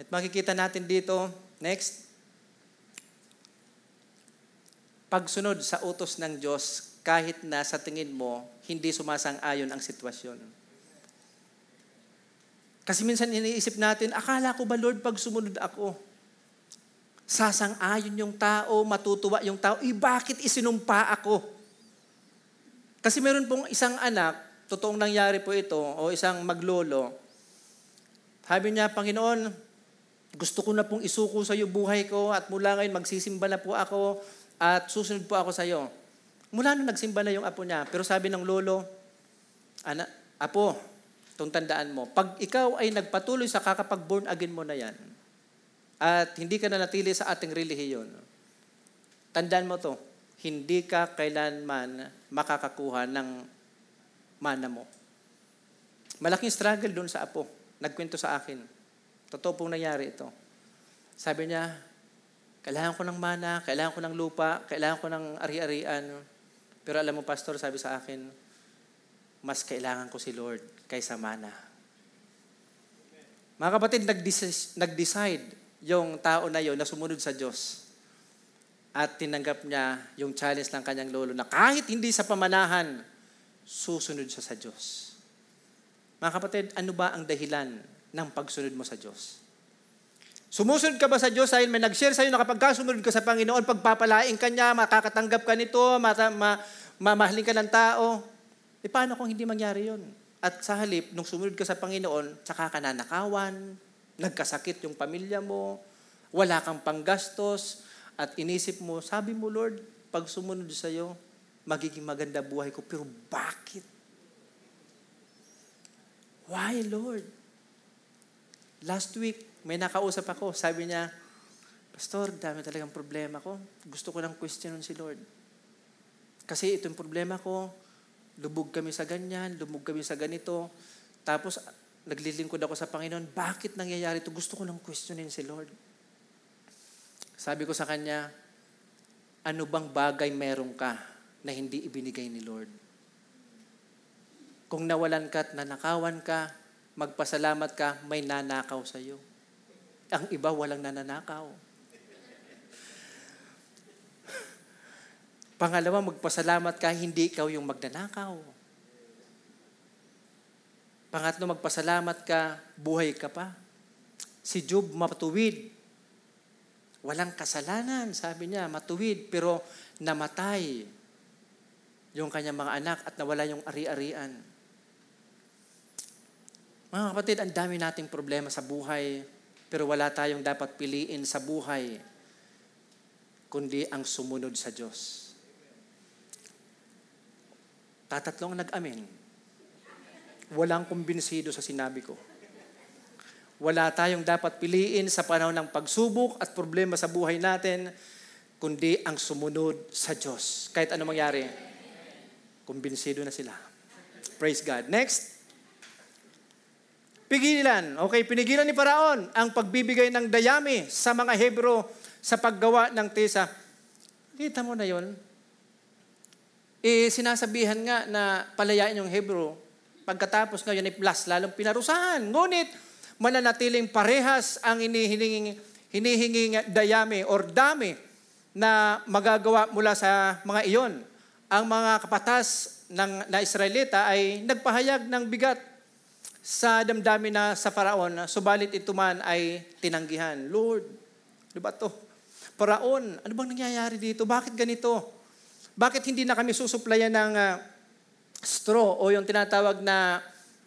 At makikita natin dito, next, pagsunod sa utos ng Diyos, kahit na sa tingin mo, hindi sumasang-ayon ang sitwasyon. Kasi minsan iniisip natin, akala ko ba Lord, pag sumunod ako, Sasang-ayon yung tao, matutuwa yung tao, eh bakit isinumpa ako? Kasi meron pong isang anak, totoong nangyari po ito, o isang maglolo, sabi niya, Panginoon, gusto ko na pong isuko sa iyo buhay ko at mula ngayon magsisimba na po ako at susunod po ako sa iyo. Mula nung nagsimba na yung apo niya, pero sabi ng lolo, Ana, apo, itong tandaan mo, pag ikaw ay nagpatuloy sa kakapag-born again mo na yan, at hindi ka na natili sa ating relihiyon. Tandaan mo to, hindi ka kailanman makakakuha ng mana mo. Malaking struggle doon sa apo. Nagkwento sa akin. Totoo pong nangyari ito. Sabi niya, kailangan ko ng mana, kailangan ko ng lupa, kailangan ko ng ari-arian. Pero alam mo, pastor, sabi sa akin, mas kailangan ko si Lord kaysa mana. Mga kapatid, nag-decide yung tao na yon na sumunod sa Diyos. At tinanggap niya yung challenge ng kanyang lolo na kahit hindi sa pamanahan, susunod siya sa Diyos. Mga kapatid, ano ba ang dahilan ng pagsunod mo sa Diyos? Sumusunod ka ba sa Diyos dahil may nag-share sa'yo na kapag sumunod ka sa Panginoon, pagpapalain ka niya, makakatanggap ka nito, mata, ma, mamahalin ka ng tao? E paano kung hindi mangyari yon? At sa halip, nung sumunod ka sa Panginoon, tsaka ka nanakawan, nagkasakit yung pamilya mo, wala kang panggastos, at inisip mo, sabi mo, Lord, pag sumunod sa iyo, magiging maganda buhay ko. Pero bakit? Why, Lord? Last week, may nakausap ako. Sabi niya, Pastor, dami talagang problema ko. Gusto ko lang questionin si Lord. Kasi itong problema ko, lubog kami sa ganyan, lubog kami sa ganito. Tapos, naglilingkod ako sa Panginoon. Bakit nangyayari ito? Gusto ko lang questionin si Lord. Sabi ko sa kanya, ano bang bagay meron ka na hindi ibinigay ni Lord? Kung nawalan ka at nanakawan ka, magpasalamat ka, may nanakaw sa iyo. Ang iba walang nananakaw. Pangalawa, magpasalamat ka, hindi ikaw yung magnanakaw. Pangatlo, magpasalamat ka, buhay ka pa. Si Job matuwid. Walang kasalanan, sabi niya, matuwid, pero namatay yung kanyang mga anak at nawala yung ari-arian. Mga kapatid, ang dami nating problema sa buhay, pero wala tayong dapat piliin sa buhay, kundi ang sumunod sa Diyos. Tatatlong nag-amin. Walang kumbinsido sa sinabi ko. Wala tayong dapat piliin sa panahon ng pagsubok at problema sa buhay natin, kundi ang sumunod sa Diyos. Kahit ano mangyari, kumbinsido na sila. Praise God. Next. Pigilan. Okay, pinigilan ni Paraon ang pagbibigay ng dayami sa mga Hebro sa paggawa ng tesa. Kita mo na yon eh, sinasabihan nga na palayain yung Hebrew. Pagkatapos ngayon ay plus, lalong pinarusahan. Ngunit, mananatiling parehas ang hinihinging, hinihinging dayami or dami na magagawa mula sa mga iyon. Ang mga kapatas ng, na Israelita ay nagpahayag ng bigat sa damdamin na sa Paraon, subalit ito man ay tinanggihan. Lord, di ba to? Paraon, ano bang nangyayari dito? Bakit ganito? Bakit hindi na kami susuplayan ng uh, straw o yung tinatawag na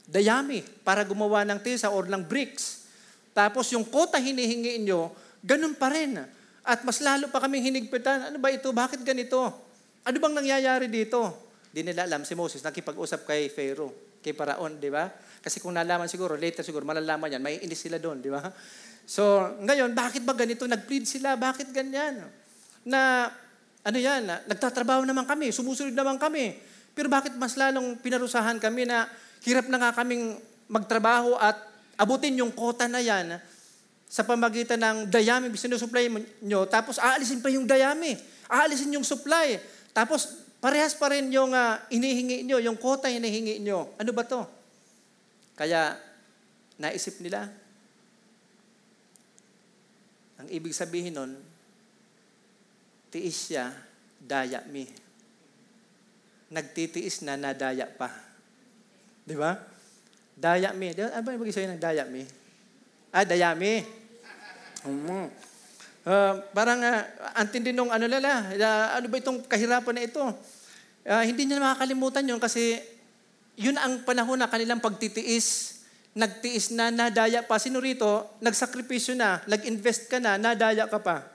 dayami para gumawa ng tisa or ng bricks? Tapos yung kota hinihingi nyo, ganun pa rin. At mas lalo pa kaming hinigpitan. Ano ba ito? Bakit ganito? Ano bang nangyayari dito? Di nila alam si Moses, nakipag-usap kay Pharaoh, kay Paraon, di ba? Kasi kung nalaman siguro, later siguro, malalaman yan, may inis sila doon, di ba? So, ngayon, bakit ba ganito? Nag-plead sila, bakit ganyan? Na ano yan, nagtatrabaho naman kami, sumusunod naman kami. Pero bakit mas lalong pinarusahan kami na hirap na nga kaming magtrabaho at abutin yung kota na yan sa pamagitan ng dayami sinusupply nyo, tapos aalisin pa yung dayami, aalisin yung supply, tapos parehas pa rin yung uh, inihingi nyo, yung kota hinihingi nyo. Ano ba to? Kaya, naisip nila, ang ibig sabihin nun, tiis siya, daya mi. Nagtitiis na, nadaya pa. Di ba? Daya mi. Ano ba ibig sabihin ng daya mi? Ah, dayami. Um, uh, parang uh, antindi nung ano lala, uh, ano ba itong kahirapan na ito? Uh, hindi niya makakalimutan yun kasi yun ang panahon na kanilang pagtitiis, nagtiis na, nadaya pa. Sino rito, nagsakripisyo na, nag-invest ka na, nadaya ka pa.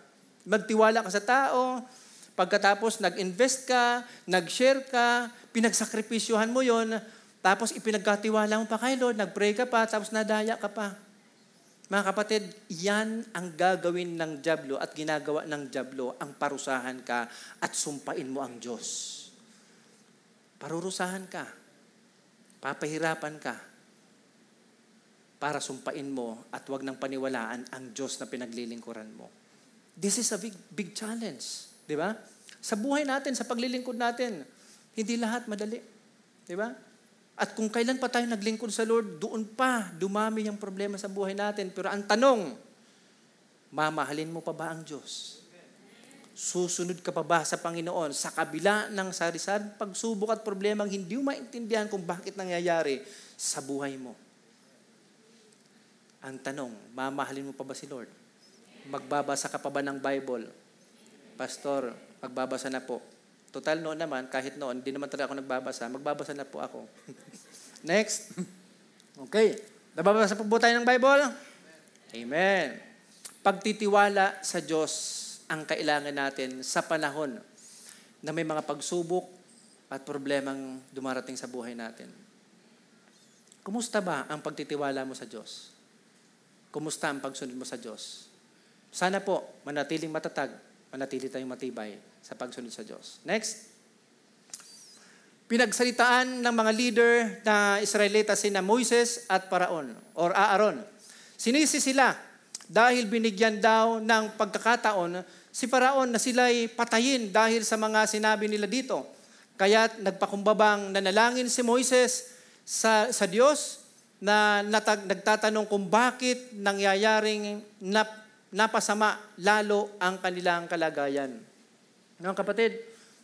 Magtiwala ka sa tao, pagkatapos nag-invest ka, nag-share ka, pinagsakripisyohan mo yon, tapos ipinagkatiwala mo pa kay Lord, nag-pray ka pa, tapos nadaya ka pa. Mga kapatid, yan ang gagawin ng Diablo at ginagawa ng Diablo ang parusahan ka at sumpain mo ang Diyos. Parurusahan ka. Papahirapan ka para sumpain mo at wag nang paniwalaan ang Diyos na pinaglilingkuran mo. This is a big, big challenge. Di ba? Sa buhay natin, sa paglilingkod natin, hindi lahat madali. Di ba? At kung kailan pa tayo naglingkod sa Lord, doon pa dumami yung problema sa buhay natin. Pero ang tanong, mamahalin mo pa ba ang Diyos? Susunod ka pa ba sa Panginoon sa kabila ng sarisan pagsubok at problemang hindi mo maintindihan kung bakit nangyayari sa buhay mo? Ang tanong, mamahalin mo pa ba si Lord? Magbabasa ka pa ba ng Bible? Pastor, magbabasa na po. Total noon naman, kahit noon, hindi naman talaga ako nagbabasa, magbabasa na po ako. (laughs) Next. Okay. Nababasa po ba tayo ng Bible? Amen. Pagtitiwala sa Diyos ang kailangan natin sa panahon na may mga pagsubok at problemang dumarating sa buhay natin. Kumusta ba ang pagtitiwala mo sa Diyos? Kumusta ang pagsunod mo sa Diyos? Sana po, manatiling matatag, manatili tayong matibay sa pagsunod sa Diyos. Next. Pinagsalitaan ng mga leader na Israelita sina Moises at Paraon or Aaron. Sinisi sila dahil binigyan daw ng pagkakataon si Paraon na sila'y patayin dahil sa mga sinabi nila dito. Kaya nagpakumbabang nanalangin si Moises sa, sa Diyos na natag, nagtatanong kung bakit nangyayaring nap, napasama lalo ang kanilang kalagayan. Mga kapatid,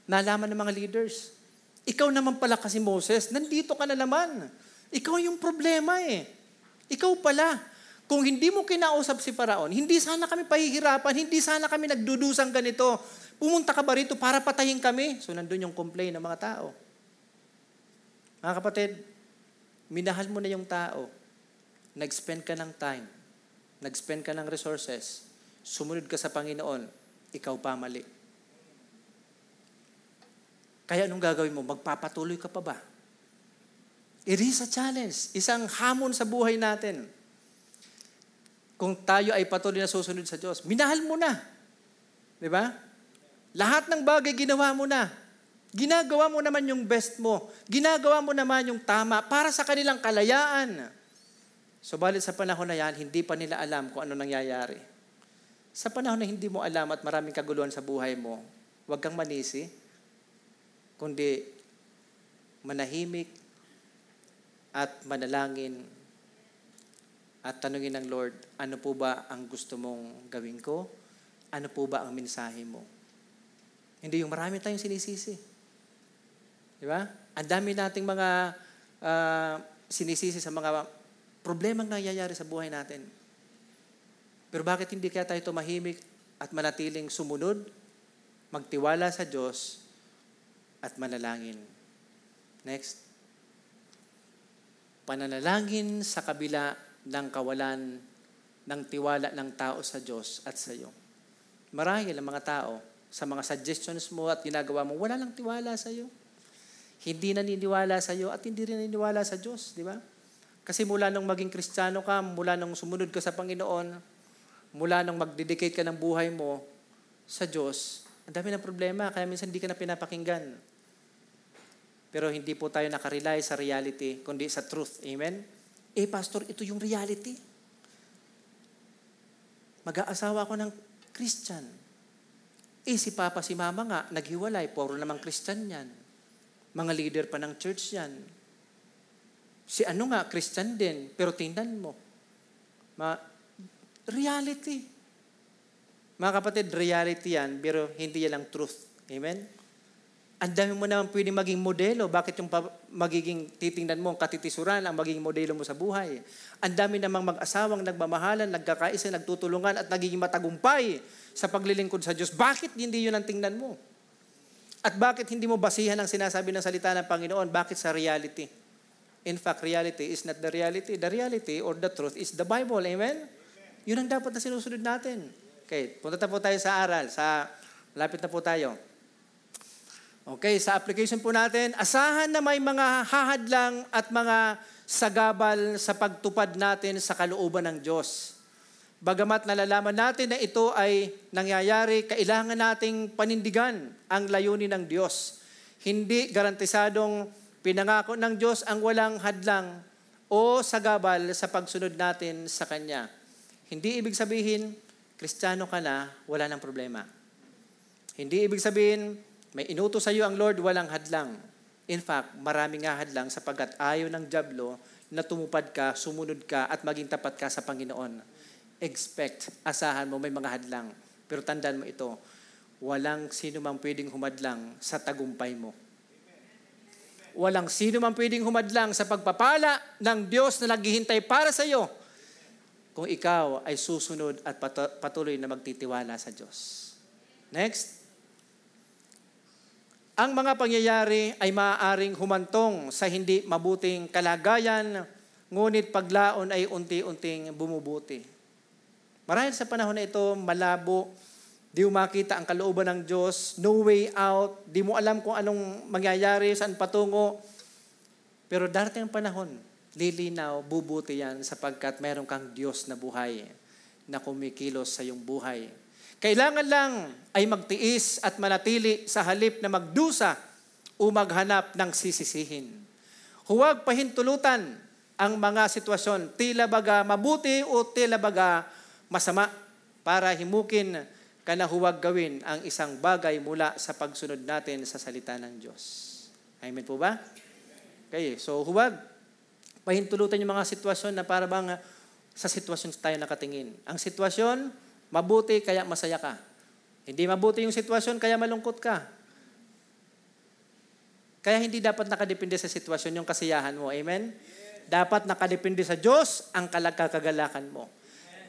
nalaman ng mga leaders, ikaw naman pala kasi Moses, nandito ka na naman. Ikaw yung problema eh. Ikaw pala. Kung hindi mo kinausap si Paraon, hindi sana kami pahihirapan, hindi sana kami nagdudusang ganito. Pumunta ka ba rito para patayin kami? So nandun yung complain ng mga tao. Mga kapatid, minahal mo na yung tao, nag-spend ka ng time, nag-spend ka ng resources, sumunod ka sa Panginoon, ikaw pa mali. Kaya anong gagawin mo? Magpapatuloy ka pa ba? It is a challenge. Isang hamon sa buhay natin. Kung tayo ay patuloy na susunod sa Diyos, minahal mo na. Di ba? Lahat ng bagay ginawa mo na. Ginagawa mo naman yung best mo. Ginagawa mo naman yung tama para sa kanilang kalayaan. Subalit sa panahon na yan, hindi pa nila alam kung ano nangyayari. Sa panahon na hindi mo alam at maraming kaguluhan sa buhay mo, huwag kang manisi, kundi manahimik at manalangin at tanungin ng Lord, ano po ba ang gusto mong gawin ko? Ano po ba ang mensahe mo? Hindi yung marami tayong sinisisi. Di ba? Ang dami nating mga uh, sinisisi sa mga problemang nangyayari sa buhay natin. Pero bakit hindi kaya tayo tumahimik at manatiling sumunod, magtiwala sa Diyos, at manalangin? Next. Pananalangin sa kabila ng kawalan ng tiwala ng tao sa Diyos at sa iyo. Marahil ang mga tao, sa mga suggestions mo at ginagawa mo, wala lang tiwala sa iyo hindi naniniwala sa iyo at hindi rin naniniwala sa Diyos, di ba? Kasi mula nung maging kristyano ka, mula nung sumunod ka sa Panginoon, mula nung magdedicate ka ng buhay mo sa Diyos, ang dami ng problema, kaya minsan hindi ka na pinapakinggan. Pero hindi po tayo nakarely sa reality, kundi sa truth. Amen? Eh, pastor, ito yung reality. Mag-aasawa ako ng Christian. Eh, si Papa, si Mama nga, naghiwalay, puro namang Christian yan. Mga leader pa ng church yan. Si ano nga, Christian din, pero tingnan mo. Ma reality. Mga kapatid, reality yan, pero hindi yan lang truth. Amen? Ang dami mo naman pwede maging modelo. Bakit yung magiging titingnan mo, katitisuran ang magiging modelo mo sa buhay? Ang dami namang mag-asawang nagmamahalan, nagkakaisa, nagtutulungan at nagiging matagumpay sa paglilingkod sa Diyos. Bakit hindi yun ang tingnan mo? At bakit hindi mo basihan ang sinasabi ng salita ng Panginoon? Bakit sa reality? In fact, reality is not the reality. The reality or the truth is the Bible. Amen? Yun ang dapat na sinusunod natin. Okay, punta na po tayo sa aral. Sa, lapit na po tayo. Okay, sa application po natin, asahan na may mga hahadlang at mga sagabal sa pagtupad natin sa kalooban ng Diyos. Bagamat nalalaman natin na ito ay nangyayari, kailangan nating panindigan ang layunin ng Diyos. Hindi garantisadong pinangako ng Diyos ang walang hadlang o sagabal sa pagsunod natin sa Kanya. Hindi ibig sabihin, Kristiyano ka na, wala ng problema. Hindi ibig sabihin, may inuto sa iyo ang Lord, walang hadlang. In fact, marami nga hadlang sapagkat ayaw ng Diablo na tumupad ka, sumunod ka, at maging tapat ka sa Panginoon expect, asahan mo may mga hadlang. Pero tandaan mo ito, walang sino mang pwedeng humadlang sa tagumpay mo. Walang sino mang pwedeng humadlang sa pagpapala ng Diyos na naghihintay para sa iyo kung ikaw ay susunod at patuloy na magtitiwala sa Diyos. Next. Ang mga pangyayari ay maaaring humantong sa hindi mabuting kalagayan, ngunit paglaon ay unti-unting bumubuti. Marahil sa panahon na ito, malabo, di mo makita ang kalooban ng Diyos, no way out, di mo alam kung anong mangyayari, saan patungo. Pero darating ang panahon, lilinaw, bubuti yan sapagkat meron kang Diyos na buhay na kumikilos sa iyong buhay. Kailangan lang ay magtiis at manatili sa halip na magdusa o maghanap ng sisisihin. Huwag pahintulutan ang mga sitwasyon, tila baga mabuti o tila baga masama para himukin ka na huwag gawin ang isang bagay mula sa pagsunod natin sa salita ng Diyos. Amen po ba? Okay, so huwag pahintulutan yung mga sitwasyon na para bang sa sitwasyon tayo nakatingin. Ang sitwasyon, mabuti kaya masaya ka. Hindi mabuti yung sitwasyon kaya malungkot ka. Kaya hindi dapat nakadepende sa sitwasyon yung kasiyahan mo. Amen? Dapat nakadepende sa Diyos ang kalagkakagalakan mo.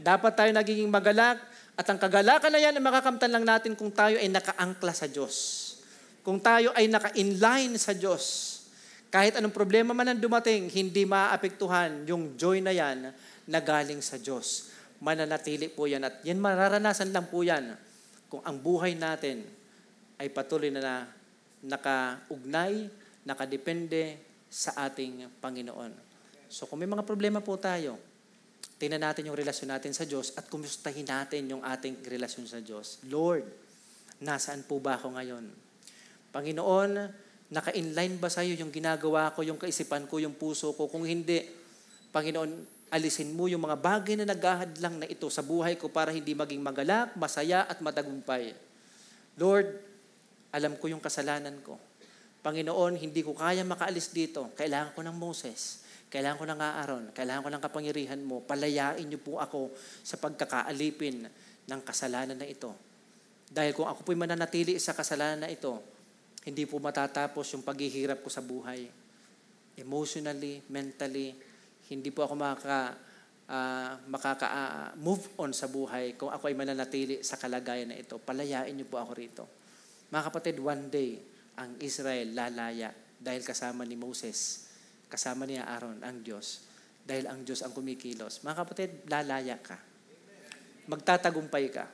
Dapat tayo nagiging magalak at ang kagalakan na yan ay makakamtan lang natin kung tayo ay nakaangkla sa Diyos. Kung tayo ay naka-inline sa Diyos. Kahit anong problema man ang dumating, hindi maapektuhan yung joy na yan na galing sa Diyos. Mananatili po yan at yan mararanasan lang po yan kung ang buhay natin ay patuloy na, na nakaugnay, nakadepende sa ating Panginoon. So kung may mga problema po tayo, Tingnan natin yung relasyon natin sa Diyos at kumustahin natin yung ating relasyon sa Diyos. Lord, nasaan po ba ako ngayon? Panginoon, naka-inline ba sa iyo yung ginagawa ko, yung kaisipan ko, yung puso ko? Kung hindi, Panginoon, alisin mo yung mga bagay na naghahadlang na ito sa buhay ko para hindi maging magalak, masaya at matagumpay. Lord, alam ko yung kasalanan ko. Panginoon, hindi ko kaya makaalis dito. Kailangan ko ng Moses. Kailangan ko ng aaron, kailangan ko ng kapangyarihan mo, palayain niyo po ako sa pagkakaalipin ng kasalanan na ito. Dahil kung ako po'y mananatili sa kasalanan na ito, hindi po matatapos yung paghihirap ko sa buhay. Emotionally, mentally, hindi po ako makaka, uh, makaka-move uh, on sa buhay kung ako ay mananatili sa kalagayan na ito. Palayain niyo po ako rito. Mga kapatid, one day, ang Israel lalaya dahil kasama ni Moses Kasama niya Aaron, ang Diyos. Dahil ang Diyos ang kumikilos. Mga kapatid, lalaya ka. Magtatagumpay ka.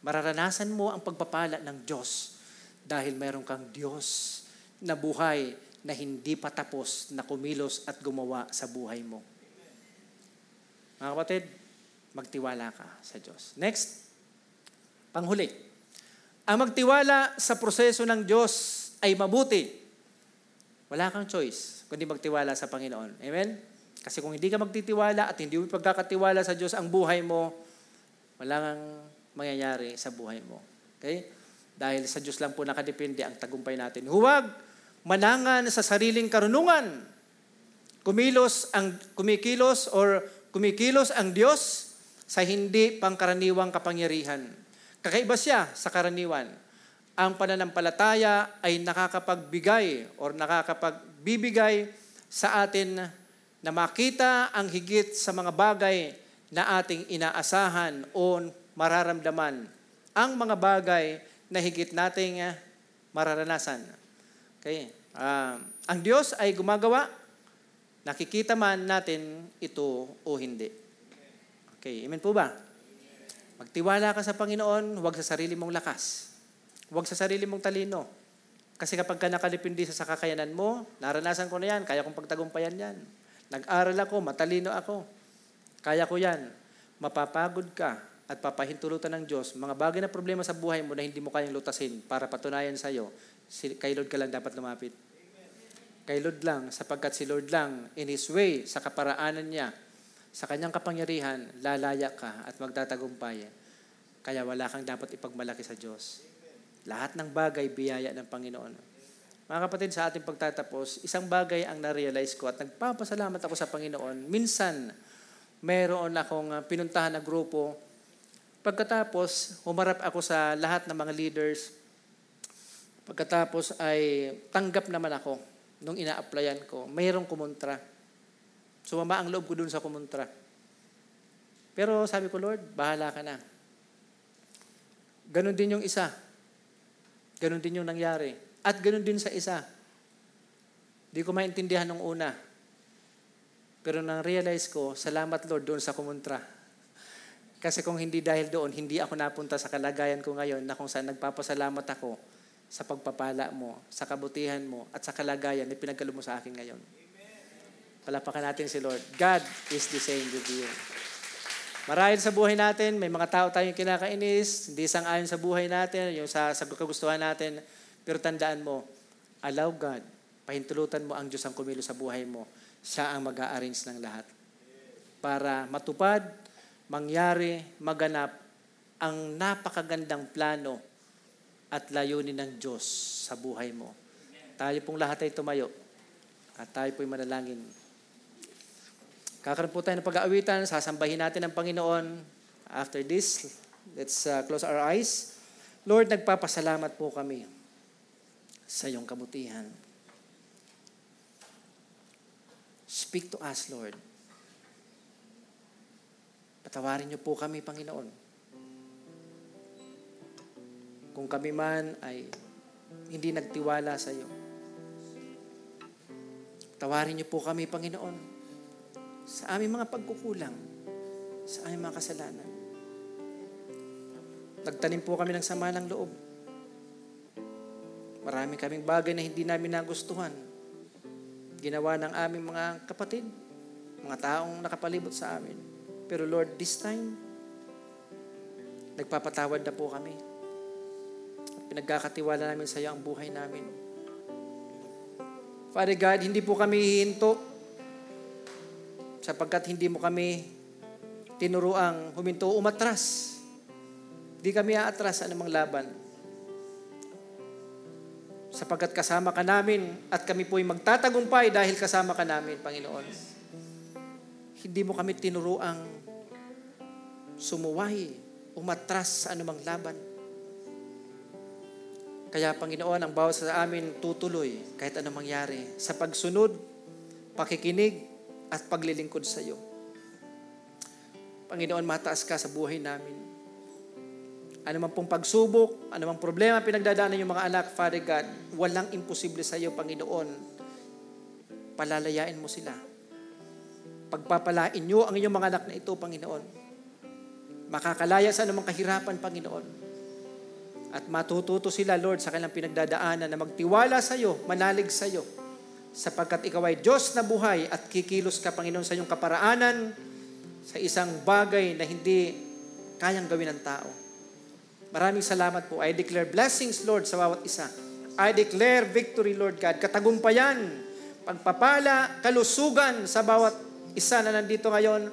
Mararanasan mo ang pagpapala ng Diyos dahil mayroon kang Diyos na buhay na hindi patapos na kumilos at gumawa sa buhay mo. Mga kapatid, magtiwala ka sa Diyos. Next, panghuli. Ang magtiwala sa proseso ng Diyos ay mabuti. Wala kang choice kundi magtiwala sa Panginoon. Amen? Kasi kung hindi ka magtitiwala at hindi mo pagkakatiwala sa Diyos ang buhay mo, wala kang mangyayari sa buhay mo. Okay? Dahil sa Diyos lang po nakadepende ang tagumpay natin. Huwag manangan sa sariling karunungan. Kumilos ang kumikilos or kumikilos ang Diyos sa hindi pangkaraniwang kapangyarihan. Kakaiba siya sa karaniwan. Ang pananampalataya ay nakakapagbigay or nakakapag bibigay sa atin na makita ang higit sa mga bagay na ating inaasahan o mararamdaman. Ang mga bagay na higit nating ah, mararanasan. Okay. Uh, ang Diyos ay gumagawa, nakikita man natin ito o hindi. Okay, amen po ba? Magtiwala ka sa Panginoon, huwag sa sarili mong lakas. Huwag sa sarili mong talino. Kasi kapag ka nakalipindi sa kakayanan mo, naranasan ko na yan, kaya kong pagtagumpayan yan. Nag-aral ako, matalino ako. Kaya ko yan. mapapagod ka at papahintulutan ng Diyos, mga bagay na problema sa buhay mo na hindi mo kayang lutasin para patunayan sa iyo, kay Lord ka lang dapat lumapit. Kay Lord lang, sapagkat si Lord lang, in His way, sa kaparaanan niya, sa kanyang kapangyarihan, lalaya ka at magtatagumpay. Kaya wala kang dapat ipagmalaki sa Diyos. Lahat ng bagay, biyaya ng Panginoon. Mga kapatid, sa ating pagtatapos, isang bagay ang na-realize ko at nagpapasalamat ako sa Panginoon. Minsan, meron akong uh, pinuntahan na grupo. Pagkatapos, humarap ako sa lahat ng mga leaders. Pagkatapos ay tanggap naman ako nung ina-applyan ko. Mayroong kumontra. Sumama ang loob ko dun sa kumontra. Pero sabi ko, Lord, bahala ka na. Ganon din yung isa. Ganon din yung nangyari. At ganun din sa isa. Di ko maintindihan nung una. Pero nang realize ko, salamat Lord doon sa kumontra. Kasi kung hindi dahil doon, hindi ako napunta sa kalagayan ko ngayon na kung saan nagpapasalamat ako sa pagpapala mo, sa kabutihan mo, at sa kalagayan na pinagkalo mo sa akin ngayon. Palapakan natin si Lord. God is the same with you. Marahil sa buhay natin, may mga tao tayong kinakainis, hindi sang ayon sa buhay natin, yung sa, sa kagustuhan natin, pero tandaan mo, allow God, pahintulutan mo ang Diyos ang kumilo sa buhay mo. Siya ang mag-a-arrange ng lahat. Para matupad, mangyari, maganap ang napakagandang plano at layunin ng Diyos sa buhay mo. Tayo pong lahat ay tumayo at tayo po'y manalangin. Kakaroon po tayo ng pag-aawitan, sasambahin natin ang Panginoon. After this, let's uh, close our eyes. Lord, nagpapasalamat po kami sa iyong kabutihan. Speak to us, Lord. Patawarin niyo po kami, Panginoon. Kung kami man ay hindi nagtiwala sa iyo. Tawarin niyo po kami, Panginoon, sa aming mga pagkukulang, sa aming mga kasalanan. Nagtanim po kami ng sama ng loob Marami kaming bagay na hindi namin nagustuhan. Ginawa ng aming mga kapatid, mga taong nakapalibot sa amin. Pero Lord, this time, nagpapatawad na po kami. At pinagkakatiwala namin sa iyo ang buhay namin. Father God, hindi po kami hihinto sapagkat hindi mo kami tinuruang huminto umatras. Hindi kami aatras sa anumang laban sapagkat kasama ka namin at kami po'y magtatagumpay dahil kasama ka namin, Panginoon. Hindi mo kami tinuruang sumuway, umatras sa anumang laban. Kaya, Panginoon, ang bawat sa amin tutuloy kahit anong mangyari sa pagsunod, pakikinig, at paglilingkod sa iyo. Panginoon, mataas ka sa buhay namin. Ano man pong pagsubok, ano man problema pinagdadaanan yung mga anak, Father God, walang imposible sa iyo, Panginoon. Palalayain mo sila. Pagpapalain nyo ang inyong mga anak na ito, Panginoon. Makakalaya sa anumang kahirapan, Panginoon. At matututo sila, Lord, sa kanilang pinagdadaanan na magtiwala sa iyo, manalig sa iyo. Sapagkat ikaw ay Diyos na buhay at kikilos ka, Panginoon, sa iyong kaparaanan sa isang bagay na hindi kayang gawin ng tao. Maraming salamat po. I declare blessings, Lord, sa bawat isa. I declare victory, Lord God. Katagumpayan, pagpapala, kalusugan sa bawat isa na nandito ngayon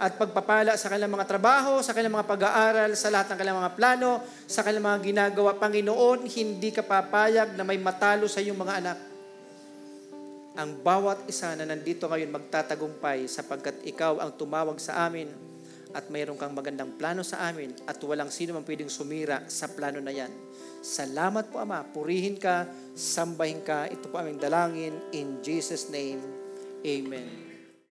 at pagpapala sa kanilang mga trabaho, sa kanilang mga pag-aaral, sa lahat ng kanilang mga plano, sa kanilang mga ginagawa. Panginoon, hindi ka papayag na may matalo sa iyong mga anak. Ang bawat isa na nandito ngayon magtatagumpay sapagkat ikaw ang tumawag sa amin at mayroon kang magandang plano sa amin at walang sino man pwedeng sumira sa plano na yan. Salamat po Ama, purihin ka, sambahin ka. Ito po aming dalangin in Jesus' name. Amen.